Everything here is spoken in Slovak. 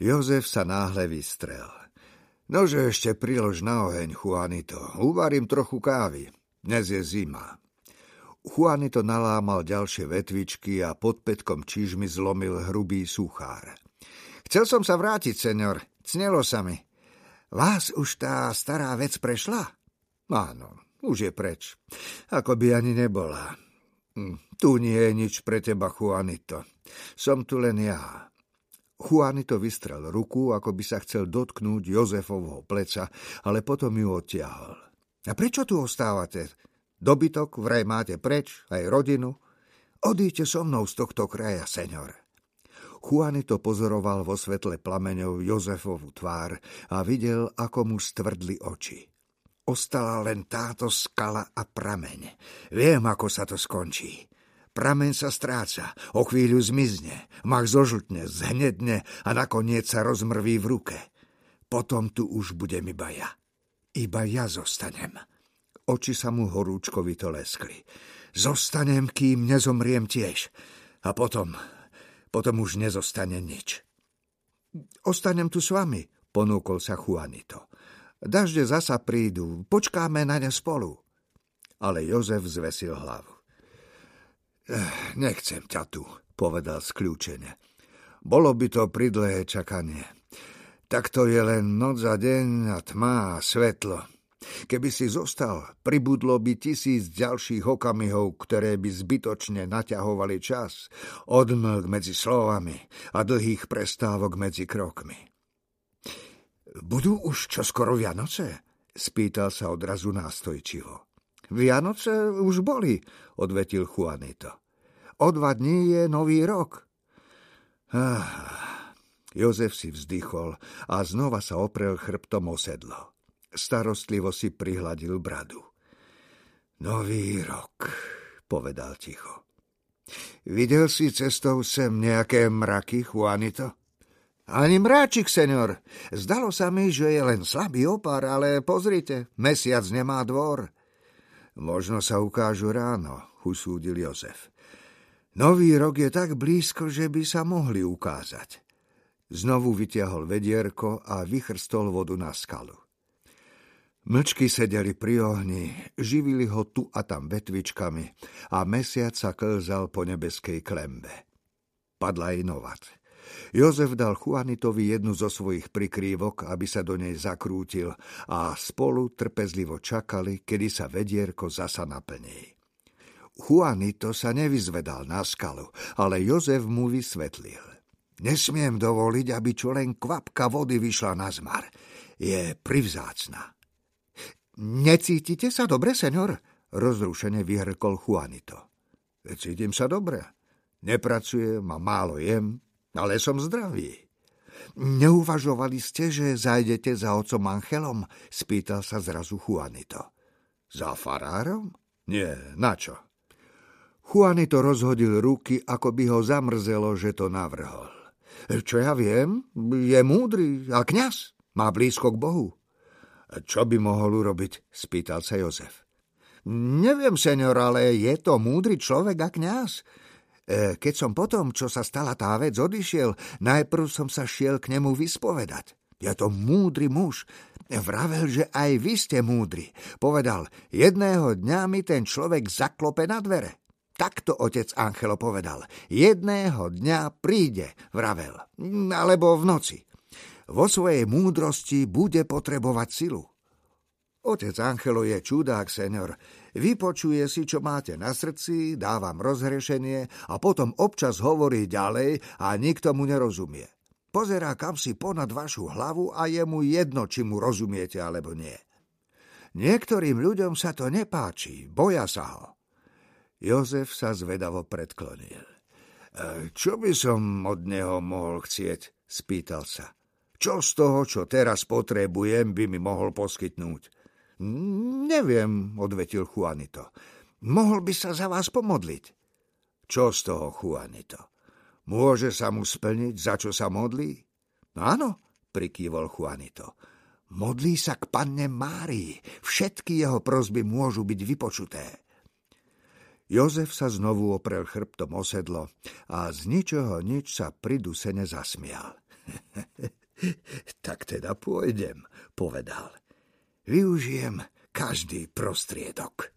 Jozef sa náhle vystrel. Nože ešte prilož na oheň, Juanito. Uvarím trochu kávy. Dnes je zima. Juanito nalámal ďalšie vetvičky a pod petkom čižmy zlomil hrubý suchár. Chcel som sa vrátiť, senior. Cnelo sa mi. Vás už tá stará vec prešla? Áno, už je preč. Ako by ani nebola. Hm, tu nie je nič pre teba, Juanito. Som tu len ja. Juanito vystrel ruku, ako by sa chcel dotknúť Jozefovho pleca, ale potom ju odtiahol. A prečo tu ostávate? Dobytok vraj máte preč, aj rodinu? Odíďte so mnou z tohto kraja, senor. Juanito pozoroval vo svetle plameňov Jozefovu tvár a videl, ako mu stvrdli oči. Ostala len táto skala a prameň. Viem, ako sa to skončí. Prameň sa stráca, o chvíľu zmizne, mach zožltne, zhnedne a nakoniec sa rozmrví v ruke. Potom tu už budem iba ja. Iba ja zostanem. Oči sa mu horúčkovito leskli. Zostanem, kým nezomriem tiež. A potom, potom už nezostane nič. Ostanem tu s vami, ponúkol sa Juanito. Dažde zasa prídu, počkáme na ne spolu. Ale Jozef zvesil hlavu. Nechcem ťa tu, povedal skľúčene. Bolo by to pridlhé čakanie. Tak to je len noc a deň a tma a svetlo. Keby si zostal, pribudlo by tisíc ďalších okamihov, ktoré by zbytočne naťahovali čas, odmlk medzi slovami a dlhých prestávok medzi krokmi. Budú už čoskoro Vianoce? spýtal sa odrazu nástojčivo. Vianoce už boli, odvetil Juanito. O dva dní je nový rok. Ah, Jozef si vzdychol a znova sa oprel chrbtom o sedlo. Starostlivo si prihladil bradu. Nový rok, povedal ticho. Videl si cestou sem nejaké mraky, Juanito? Ani mráčik, senior. Zdalo sa mi, že je len slabý opar, ale pozrite, mesiac nemá dvor. Možno sa ukážu ráno, usúdil Jozef. Nový rok je tak blízko, že by sa mohli ukázať. Znovu vytiahol vedierko a vychrstol vodu na skalu. Mlčky sedeli pri ohni, živili ho tu a tam vetvičkami a mesiac sa klzal po nebeskej klembe. Padla aj novac. Jozef dal Juanitovi jednu zo svojich prikrývok, aby sa do nej zakrútil a spolu trpezlivo čakali, kedy sa vedierko zasa naplní. Juanito sa nevyzvedal na skalu, ale Jozef mu vysvetlil. Nesmiem dovoliť, aby čo len kvapka vody vyšla na zmar. Je privzácna. Necítite sa dobre, senor? Rozrušene vyhrkol Juanito. Cítim sa dobre. Nepracujem a málo jem, ale som zdravý. Neuvažovali ste, že zajdete za otcom Anchelom? Spýtal sa zrazu Juanito. Za farárom? Nie, na čo? Juanito rozhodil ruky, ako by ho zamrzelo, že to navrhol. Čo ja viem, je múdry a kňaz. Má blízko k Bohu. Čo by mohol urobiť? Spýtal sa Jozef. Neviem, senior, ale je to múdry človek a kňaz. E, keď som potom, čo sa stala tá vec, odišiel, najprv som sa šiel k nemu vyspovedať. Je to múdry muž. Vravel, že aj vy ste múdri. Povedal, jedného dňa mi ten človek zaklope na dvere. Takto otec Angelo povedal. Jedného dňa príde, vravel. Alebo v noci. Vo svojej múdrosti bude potrebovať silu. Otec Angelo je čudák, senior. Vypočuje si, čo máte na srdci, dávam rozhrešenie a potom občas hovorí ďalej a nikto mu nerozumie. Pozerá kam si ponad vašu hlavu a je mu jedno, či mu rozumiete alebo nie. Niektorým ľuďom sa to nepáči, boja sa ho. Jozef sa zvedavo predklonil. E, čo by som od neho mohol chcieť? spýtal sa. Čo z toho, čo teraz potrebujem, by mi mohol poskytnúť? Neviem, odvetil Juanito. Mohol by sa za vás pomodliť. Čo z toho, Juanito? Môže sa mu splniť, za čo sa modlí? Áno, prikývol Juanito. Modlí sa k panne Márii. Všetky jeho prozby môžu byť vypočuté. Jozef sa znovu oprel chrbtom o sedlo a z ničoho nič sa pridusene zasmial. tak teda pôjdem, povedal. Využijem každý prostriedok.